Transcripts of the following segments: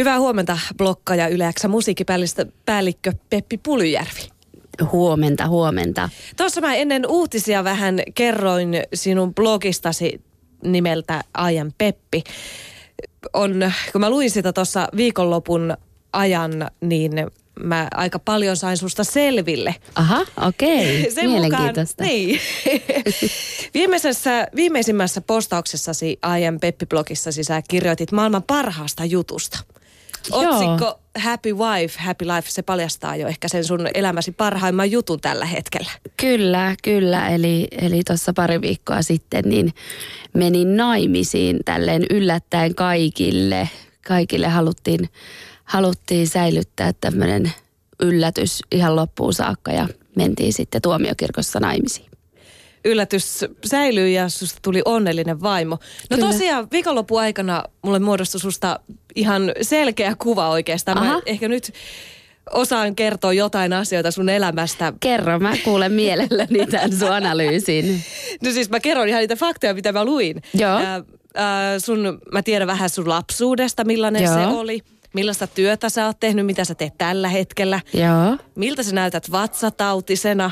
Hyvää huomenta blokkaja Yleäksä musiikkipäällikkö Peppi Pulyjärvi. Huomenta, huomenta. Tuossa mä ennen uutisia vähän kerroin sinun blogistasi nimeltä Ajan Peppi. On, kun mä luin sitä tuossa viikonlopun ajan, niin mä aika paljon sain susta selville. Aha, okei. Okay. Mielenkiintoista. Mukaan, niin. Viimeisessä, viimeisimmässä postauksessasi IM Peppi-blogissasi sä kirjoitit maailman parhaasta jutusta. Otsikko Joo. Happy Wife, Happy Life, se paljastaa jo ehkä sen sun elämäsi parhaimman jutun tällä hetkellä. Kyllä, kyllä. Eli, eli tuossa pari viikkoa sitten niin menin naimisiin tälleen yllättäen kaikille. Kaikille haluttiin, haluttiin säilyttää tämmöinen yllätys ihan loppuun saakka ja mentiin sitten tuomiokirkossa naimisiin yllätys säilyy ja susta tuli onnellinen vaimo. No Kyllä. tosiaan viikonlopun aikana mulle muodostui susta ihan selkeä kuva oikeastaan. Aha. Mä ehkä nyt osaan kertoa jotain asioita sun elämästä. Kerro, mä kuulen mielelläni tämän sun analyysin. No siis mä kerron ihan niitä faktoja, mitä mä luin. Joo. Äh, äh, sun, mä tiedän vähän sun lapsuudesta, millainen Joo. se oli. Millaista työtä sä oot tehnyt, mitä sä teet tällä hetkellä. Joo. Miltä sä näytät vatsatautisena.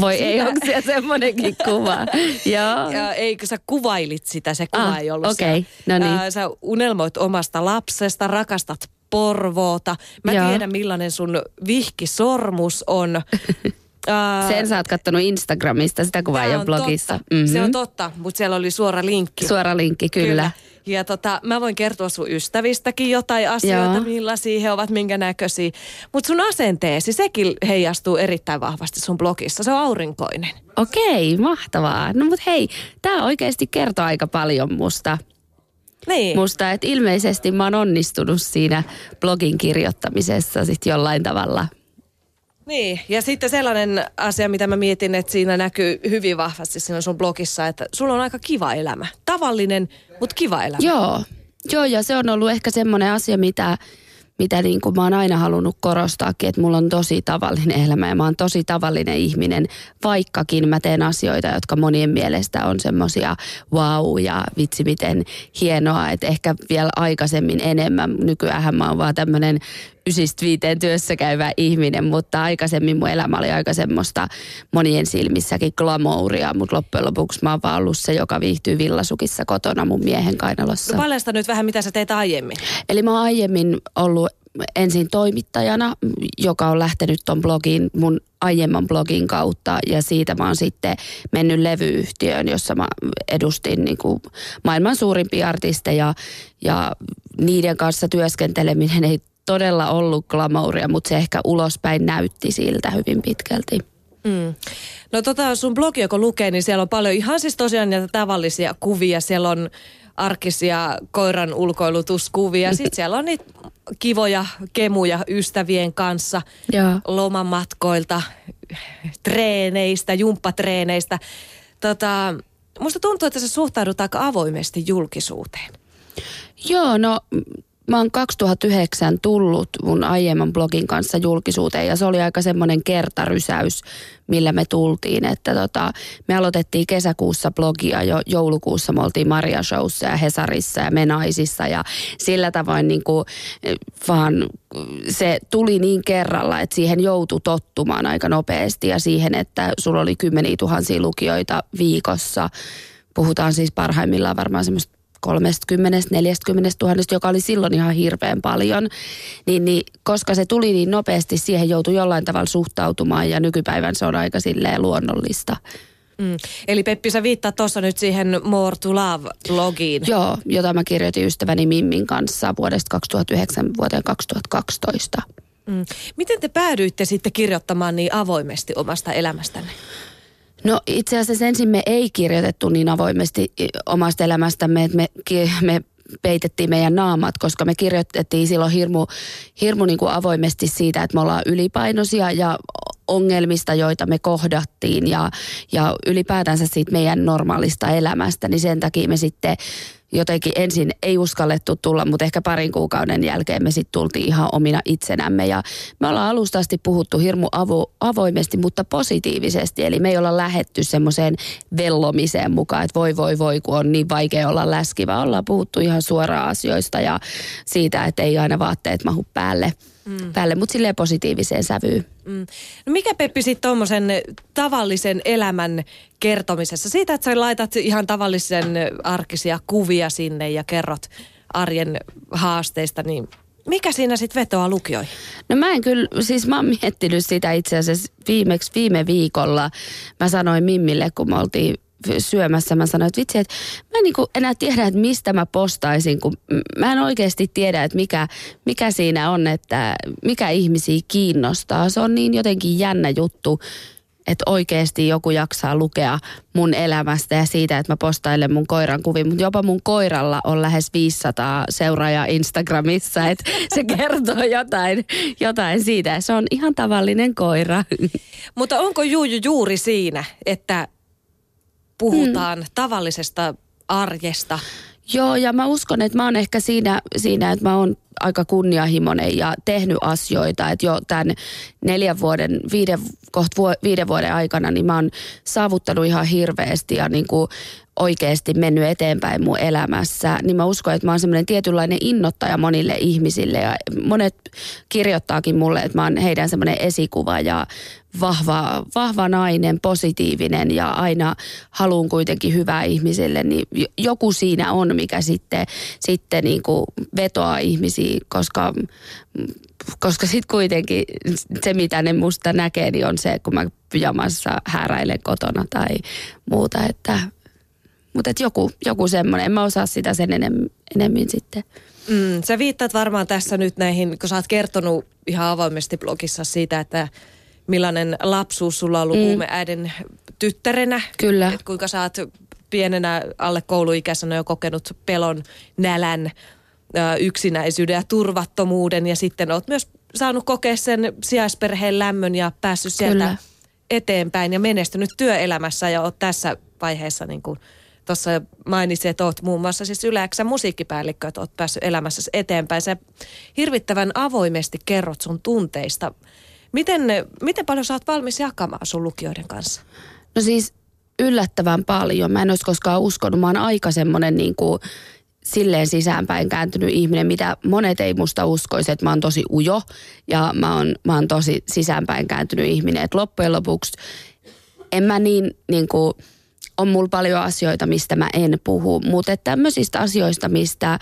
Voi sitä... ei, onko siellä semmoinenkin kuva? Joo. Ja eikö sä kuvailit sitä, se kuva ah, ei ollut okay. no niin. Ää, sä unelmoit omasta lapsesta, rakastat Porvoota. Mä Joo. tiedän millainen sun vihkisormus on. Sen sä oot kattonut Instagramista, sitä kuvaa jo blogissa. Mm-hmm. Se on totta, mutta siellä oli suora linkki. Suora linkki, kyllä. kyllä. Ja tota, mä voin kertoa sun ystävistäkin jotain asioita, Joo. millaisia he ovat, minkä näköisiä. Mutta sun asenteesi, sekin heijastuu erittäin vahvasti sun blogissa. Se on aurinkoinen. Okei, mahtavaa. No mut hei, tää oikeasti kertoo aika paljon musta. Niin. Musta, että ilmeisesti mä oon onnistunut siinä blogin kirjoittamisessa sit jollain tavalla. Niin, ja sitten sellainen asia, mitä mä mietin, että siinä näkyy hyvin vahvasti siinä sun blogissa, että sulla on aika kiva elämä. Tavallinen, mutta kiva elämä. Joo, Joo ja se on ollut ehkä semmoinen asia, mitä, mitä niin kuin mä oon aina halunnut korostaakin, että mulla on tosi tavallinen elämä ja mä oon tosi tavallinen ihminen, vaikkakin mä teen asioita, jotka monien mielestä on semmoisia wow ja vitsi miten hienoa, että ehkä vielä aikaisemmin enemmän. Nykyään mä oon vaan tämmöinen ysistä viiteen työssä käyvä ihminen, mutta aikaisemmin mun elämä oli aika semmoista monien silmissäkin glamouria, mutta loppujen lopuksi mä oon vaan ollut se, joka viihtyy villasukissa kotona mun miehen kainalossa. No paljasta nyt vähän, mitä sä teet aiemmin. Eli mä oon aiemmin ollut ensin toimittajana, joka on lähtenyt ton blogin, mun aiemman blogin kautta ja siitä mä oon sitten mennyt levyyhtiöön, jossa mä edustin niin kuin maailman suurimpia artisteja ja niiden kanssa työskenteleminen ei todella ollut glamouria, mutta se ehkä ulospäin näytti siltä hyvin pitkälti. Mm. No tota sun blogi, kun lukee, niin siellä on paljon ihan siis tosiaan näitä tavallisia kuvia. Siellä on arkisia koiran ulkoilutuskuvia. Sitten siellä on niitä kivoja kemuja ystävien kanssa Joo. lomamatkoilta, treeneistä, jumppatreeneistä. Tota, musta tuntuu, että sä suhtaudut aika avoimesti julkisuuteen. Joo, no mä oon 2009 tullut mun aiemman blogin kanssa julkisuuteen ja se oli aika semmoinen kertarysäys, millä me tultiin. Että tota, me aloitettiin kesäkuussa blogia jo joulukuussa me oltiin Maria Showssa ja Hesarissa ja Menaisissa ja sillä tavoin niin kuin, vaan se tuli niin kerralla, että siihen joutui tottumaan aika nopeasti ja siihen, että sulla oli kymmeniä tuhansia lukijoita viikossa. Puhutaan siis parhaimmillaan varmaan semmoista 30 40 000, joka oli silloin ihan hirveän paljon, niin, niin koska se tuli niin nopeasti, siihen joutui jollain tavalla suhtautumaan ja nykypäivän se on aika silleen luonnollista. Mm. Eli Peppi, sä viittaat tuossa nyt siihen More to Love-blogiin. Joo, jota mä kirjoitin ystäväni Mimmin kanssa vuodesta 2009 vuoteen 2012. Mm. Miten te päädyitte sitten kirjoittamaan niin avoimesti omasta elämästänne? No itse asiassa ensin me ei kirjoitettu niin avoimesti omasta elämästämme, että me, me peitettiin meidän naamat, koska me kirjoitettiin silloin hirmu, hirmu niin kuin avoimesti siitä, että me ollaan ylipainoisia ja ongelmista, joita me kohdattiin ja, ja ylipäätänsä siitä meidän normaalista elämästä, niin sen takia me sitten jotenkin ensin ei uskallettu tulla, mutta ehkä parin kuukauden jälkeen me sitten tultiin ihan omina itsenämme. Ja me ollaan alusta asti puhuttu hirmu avo, avoimesti, mutta positiivisesti. Eli me ei olla lähetty semmoiseen vellomiseen mukaan, että voi voi voi, kun on niin vaikea olla läski, vaan ollaan puhuttu ihan suoraan asioista ja siitä, että ei aina vaatteet mahu päälle mm. päälle, mutta silleen positiiviseen sävyyn. Mm. No mikä Peppi sitten tuommoisen tavallisen elämän kertomisessa? Siitä, että sä laitat ihan tavallisen arkisia kuvia sinne ja kerrot arjen haasteista, niin mikä siinä sitten vetoaa lukijoihin? No mä en kyllä, siis mä oon miettinyt sitä itse asiassa viimeksi viime viikolla. Mä sanoin Mimmille, kun me oltiin syömässä. Mä sanoin, että vitsi, että mä en niin enää tiedä, että mistä mä postaisin, kun mä en oikeasti tiedä, että mikä, mikä siinä on, että mikä ihmisiä kiinnostaa. Se on niin jotenkin jännä juttu, että oikeasti joku jaksaa lukea mun elämästä ja siitä, että mä postailen mun koiran kuvin. Mutta jopa mun koiralla on lähes 500 seuraajaa Instagramissa, että se kertoo jotain, jotain siitä. Se on ihan tavallinen koira. Mutta onko Juju juuri siinä, että puhutaan hmm. tavallisesta arjesta. Joo, ja mä uskon, että mä oon ehkä siinä, siinä että mä oon aika kunnianhimoinen ja tehnyt asioita. Että jo tämän neljän vuoden, viiden, kohta viiden vuoden aikana, niin mä oon saavuttanut ihan hirveästi ja niin kuin oikeasti mennyt eteenpäin mun elämässä, niin mä uskon, että mä oon semmoinen tietynlainen innottaja monille ihmisille. Ja monet kirjoittaakin mulle, että mä oon heidän semmoinen esikuva ja vahva, vahva nainen, positiivinen ja aina haluan kuitenkin hyvää ihmisille, niin joku siinä on, mikä sitten, sitten niin kuin vetoaa ihmisiä, koska, koska sitten kuitenkin se, mitä ne musta näkee, niin on se, kun mä pyjamassa hääräilen kotona tai muuta, että mutta joku, joku semmoinen, en mä osaa sitä sen enem, enemmän sitten. Mm, sä viittaat varmaan tässä nyt näihin, kun sä oot kertonut ihan avoimesti blogissa siitä, että millainen lapsuus sulla on ollut mm. huumeäiden tyttärenä. Kyllä. Et kuinka sä oot pienenä alle kouluikäisenä jo kokenut pelon, nälän, yksinäisyyden ja turvattomuuden. Ja sitten oot myös saanut kokea sen sijaisperheen lämmön ja päässyt sieltä Kyllä. eteenpäin ja menestynyt työelämässä ja oot tässä vaiheessa niin kuin – tuossa mainitsin, että oot muun muassa siis Yläksä musiikkipäällikkö, että oot päässyt elämässä eteenpäin. Sä hirvittävän avoimesti kerrot sun tunteista. Miten, miten paljon sä oot valmis jakamaan sun lukijoiden kanssa? No siis yllättävän paljon. Mä en olisi koskaan uskonut. Mä oon aika semmoinen niin kuin silleen sisäänpäin kääntynyt ihminen, mitä monet ei musta uskoisi, että mä oon tosi ujo ja mä oon, mä oon tosi sisäänpäin kääntynyt ihminen. Että loppujen lopuksi en mä niin, niin kuin, on mulla paljon asioita, mistä mä en puhu, mutta tämmöisistä asioista, mistä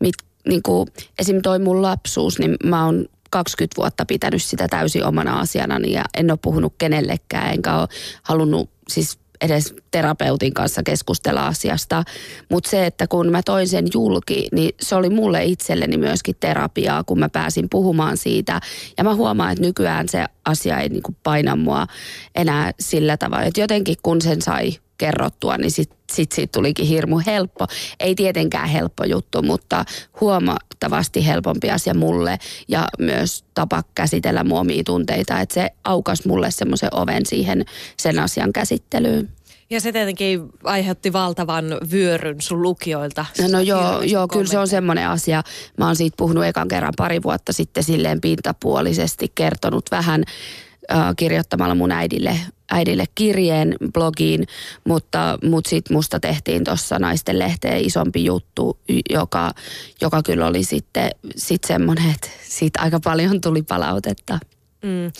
mit, niin kuin, esim. toi mun lapsuus, niin mä oon 20 vuotta pitänyt sitä täysin omana asianani ja en ole puhunut kenellekään, enkä ole halunnut siis edes terapeutin kanssa keskustella asiasta. Mutta se, että kun mä toin sen julki, niin se oli mulle itselleni myöskin terapiaa, kun mä pääsin puhumaan siitä. Ja mä huomaan, että nykyään se asia ei niinku paina mua enää sillä tavalla. Että jotenkin kun sen sai kerrottua, niin sitten sit siitä tulikin hirmu helppo. Ei tietenkään helppo juttu, mutta huomattavasti helpompi asia mulle ja myös tapa käsitellä muomia tunteita. Että se aukas mulle semmoisen oven siihen sen asian käsittelyyn. Ja se tietenkin aiheutti valtavan vyöryn sun lukijoilta. No, no joo, joo kyllä se on semmoinen asia. Mä oon siitä puhunut ekan kerran pari vuotta sitten silleen pintapuolisesti kertonut vähän äh, kirjoittamalla mun äidille, äidille kirjeen blogiin, mutta, mutta sitten musta tehtiin tuossa naisten lehteen isompi juttu, joka, joka kyllä oli sitten sit semmoinen, että siitä aika paljon tuli palautetta. Mm.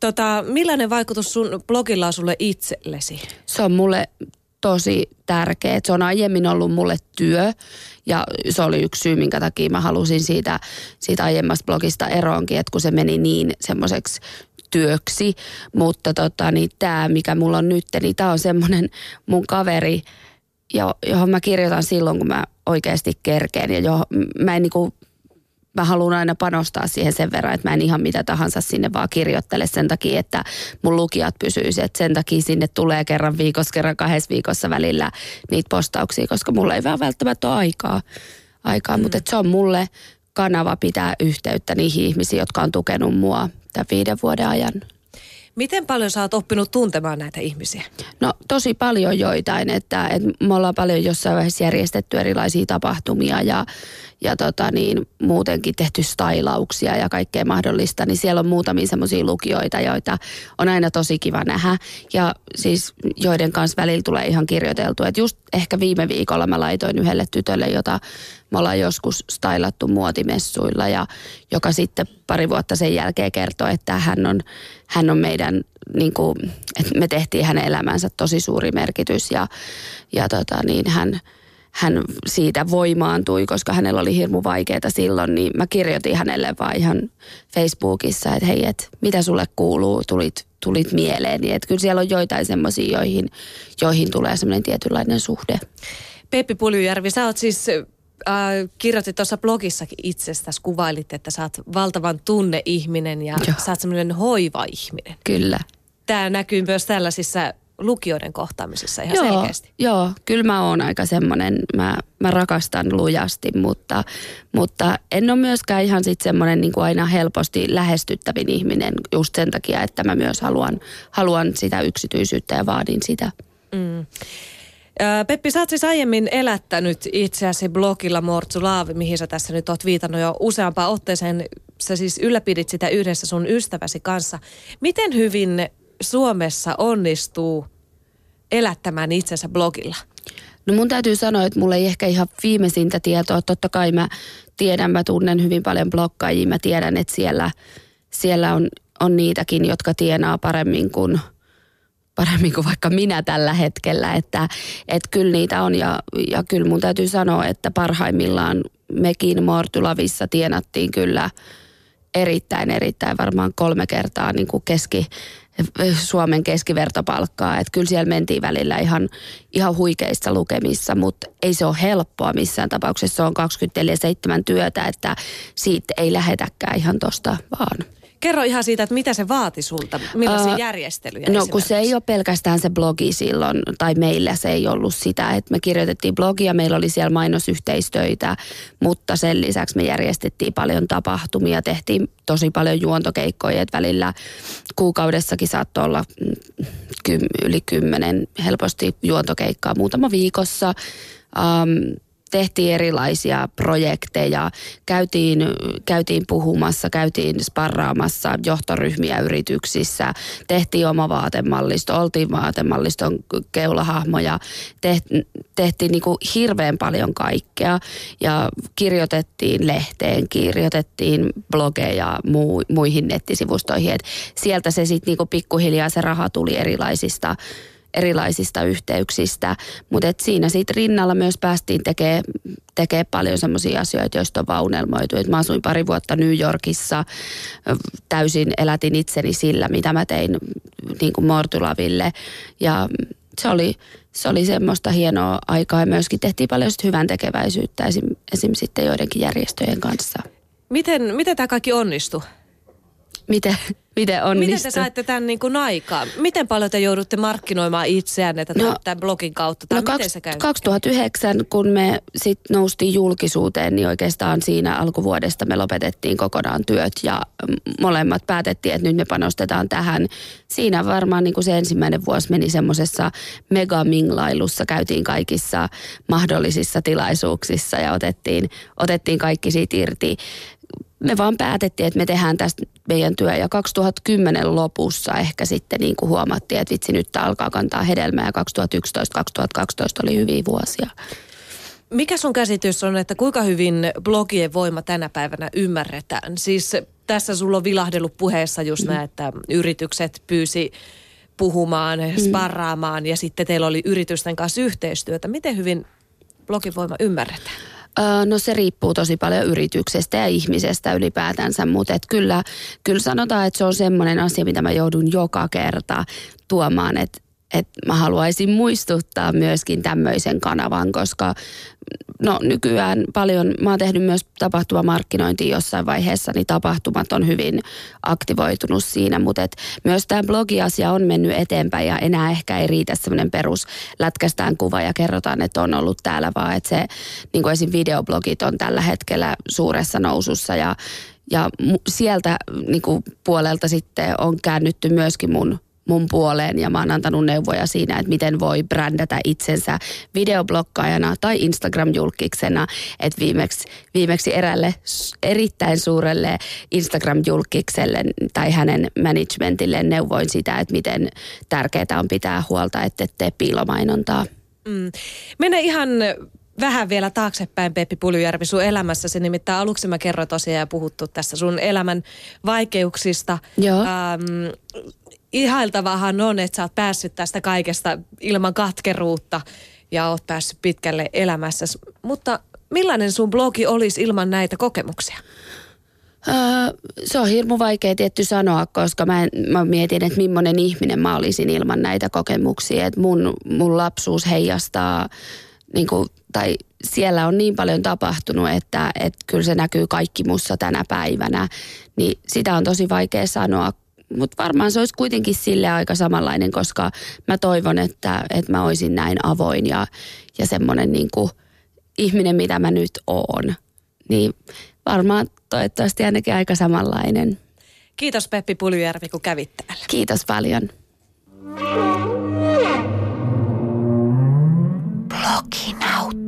Tota, millainen vaikutus sun blogilla on sulle itsellesi? Se on mulle tosi tärkeä. Se on aiemmin ollut mulle työ ja se oli yksi syy, minkä takia mä halusin siitä, siitä aiemmasta blogista eroonkin, että kun se meni niin semmoiseksi työksi, mutta tota, niin tämä, mikä mulla on nyt, niin tämä on semmoinen mun kaveri, johon mä kirjoitan silloin, kun mä oikeasti kerkeen ja jo, mä en niinku, mä haluan aina panostaa siihen sen verran, että mä en ihan mitä tahansa sinne vaan kirjoittele sen takia, että mun lukijat pysyisi. Että sen takia sinne tulee kerran viikossa, kerran kahdessa viikossa välillä niitä postauksia, koska mulla ei vaan välttämättä ole aikaa. aikaa. Mm. Mutta se on mulle kanava pitää yhteyttä niihin ihmisiin, jotka on tukenut mua tämän viiden vuoden ajan. Miten paljon sä oot oppinut tuntemaan näitä ihmisiä? No tosi paljon joitain, että, että me ollaan paljon jossain vaiheessa järjestetty erilaisia tapahtumia ja, ja tota niin, muutenkin tehty stylauksia ja kaikkea mahdollista, niin siellä on muutamia semmoisia lukijoita, joita on aina tosi kiva nähdä ja siis joiden kanssa välillä tulee ihan kirjoiteltu. Että just ehkä viime viikolla mä laitoin yhdelle tytölle, jota me ollaan joskus stylattu muotimessuilla ja joka sitten pari vuotta sen jälkeen kertoi, että hän on, hän on meidän, niin kuin, että me tehtiin hänen elämänsä tosi suuri merkitys ja, ja tota, niin hän, hän siitä voimaantui, koska hänellä oli hirmu vaikeaa silloin, niin mä kirjoitin hänelle vaan ihan Facebookissa, että hei, että mitä sulle kuuluu, tulit, tulit mieleen. Niin, että kyllä siellä on joitain semmoisia, joihin, joihin tulee semmoinen tietynlainen suhde. Peppi Puljujärvi, sä oot siis äh, kirjoitit tuossa blogissakin itsestäsi, kuvailit, että sä oot valtavan tunneihminen ja Joo. sä oot semmoinen hoiva-ihminen. Kyllä. Tämä näkyy myös tällaisissa lukijoiden kohtaamisissa ihan joo, selkeästi. Joo, kyllä mä oon aika semmoinen, mä, mä rakastan lujasti, mutta, mutta en ole myöskään ihan sitten semmoinen niin kuin aina helposti lähestyttävin ihminen just sen takia, että mä myös haluan, haluan sitä yksityisyyttä ja vaadin sitä. Mm. Peppi, sä oot siis aiemmin elättänyt itseäsi blogilla Mortsu Laavi, mihin sä tässä nyt oot viitannut jo useampaan otteeseen. Sä siis ylläpidit sitä yhdessä sun ystäväsi kanssa. Miten hyvin Suomessa onnistuu elättämään itsensä blogilla? No mun täytyy sanoa, että mulla ei ehkä ihan viimeisintä tietoa. Totta kai mä tiedän, mä tunnen hyvin paljon blokkaajia. Mä tiedän, että siellä, siellä on, on niitäkin, jotka tienaa paremmin kuin – paremmin kuin vaikka minä tällä hetkellä, että, että kyllä niitä on ja, ja kyllä mun täytyy sanoa, että parhaimmillaan mekin Mortulavissa tienattiin kyllä erittäin, erittäin varmaan kolme kertaa niin kuin keski, Suomen keskivertopalkkaa. Että kyllä siellä mentiin välillä ihan, ihan huikeissa lukemissa, mutta ei se ole helppoa missään tapauksessa. Se on 24-7 työtä, että siitä ei lähetäkään ihan tosta vaan. Kerro ihan siitä, että mitä se vaati sulta, millaisia uh, järjestelyjä No kun se ei ole pelkästään se blogi silloin, tai meillä se ei ollut sitä, että me kirjoitettiin blogia, meillä oli siellä mainosyhteistöitä, mutta sen lisäksi me järjestettiin paljon tapahtumia, tehtiin tosi paljon juontokeikkoja, että välillä kuukaudessakin saattoi olla mm, yli kymmenen helposti juontokeikkaa muutama viikossa. Um, tehtiin erilaisia projekteja, käytiin, käytiin puhumassa, käytiin sparraamassa johtoryhmiä yrityksissä, tehtiin oma vaatemallisto, oltiin vaatemalliston keulahahmoja, tehtiin, tehtiin niin kuin hirveän paljon kaikkea ja kirjoitettiin lehteen, kirjoitettiin blogeja muu, muihin nettisivustoihin. Et sieltä se sitten niin pikkuhiljaa se raha tuli erilaisista erilaisista yhteyksistä, mutta siinä sitten rinnalla myös päästiin tekemään tekee paljon semmoisia asioita, joista on vaan unelmoitu. Et mä asuin pari vuotta New Yorkissa, täysin elätin itseni sillä, mitä mä tein niin kuin Mortulaville ja se oli, se oli semmoista hienoa aikaa ja myöskin tehtiin paljon hyvän tekeväisyyttä esim, esim. sitten joidenkin järjestöjen kanssa. Miten, miten tämä kaikki onnistui? Miten? Miten onnistui? Miten te saitte tämän niin kuin aikaan? Miten paljon te joudutte markkinoimaan itseään että no, tämän blogin kautta? Tai no miten se käy? 2009, kun me sitten noustiin julkisuuteen, niin oikeastaan siinä alkuvuodesta me lopetettiin kokonaan työt ja molemmat päätettiin, että nyt me panostetaan tähän. Siinä varmaan niin kuin se ensimmäinen vuosi meni semmoisessa megaminglailussa, käytiin kaikissa mahdollisissa tilaisuuksissa ja otettiin, otettiin kaikki siitä irti me vaan päätettiin, että me tehdään tästä meidän työ. Ja 2010 lopussa ehkä sitten niin kuin huomattiin, että vitsi nyt tämä alkaa kantaa hedelmää. Ja 2011-2012 oli hyviä vuosia. Mikä sun käsitys on, että kuinka hyvin blogien voima tänä päivänä ymmärretään? Siis tässä sulla on vilahdellut puheessa just mm. näin, että yritykset pyysi puhumaan, mm. sparraamaan ja sitten teillä oli yritysten kanssa yhteistyötä. Miten hyvin blogin voima ymmärretään? No se riippuu tosi paljon yrityksestä ja ihmisestä ylipäätänsä, mutta et kyllä, kyllä sanotaan, että se on semmoinen asia, mitä mä joudun joka kerta tuomaan, että että mä haluaisin muistuttaa myöskin tämmöisen kanavan, koska no nykyään paljon, mä oon tehnyt myös tapahtumamarkkinointia jossain vaiheessa, niin tapahtumat on hyvin aktivoitunut siinä, mutta et myös tämä blogiasia on mennyt eteenpäin ja enää ehkä ei riitä semmoinen perus lätkästään kuva ja kerrotaan, että on ollut täällä, vaan että se niin kuin esim. videoblogit on tällä hetkellä suuressa nousussa ja ja sieltä niin kuin puolelta sitten on käännytty myöskin mun mun puoleen ja mä oon antanut neuvoja siinä, että miten voi brändätä itsensä videoblokkaajana tai Instagram-julkiksena. Että viimeksi, viimeksi erälle erittäin suurelle Instagram-julkikselle tai hänen managementille neuvoin sitä, että miten tärkeää on pitää huolta, että et tee piilomainontaa. Mm. Mene ihan vähän vielä taaksepäin, Peppi Puljujärvi, sun elämässäsi. Nimittäin aluksi mä kerroin tosiaan ja puhuttu tässä sun elämän vaikeuksista. Joo. Ähm, ihailtavahan on, että sä oot päässyt tästä kaikesta ilman katkeruutta ja oot päässyt pitkälle elämässä. Mutta millainen sun blogi olisi ilman näitä kokemuksia? Öö, se on hirmu vaikea tietty sanoa, koska mä, mä mietin, että millainen ihminen mä olisin ilman näitä kokemuksia. Että mun, mun lapsuus heijastaa, niin kuin, tai siellä on niin paljon tapahtunut, että, että kyllä se näkyy kaikki mussa tänä päivänä. Niin sitä on tosi vaikea sanoa, mutta varmaan se olisi kuitenkin sille aika samanlainen, koska mä toivon, että, että mä olisin näin avoin ja, ja semmoinen niin kuin ihminen, mitä mä nyt oon. Niin varmaan toivottavasti ainakin aika samanlainen. Kiitos Peppi Puljujärvi, kun kävit täällä. Kiitos paljon. Bloginaut.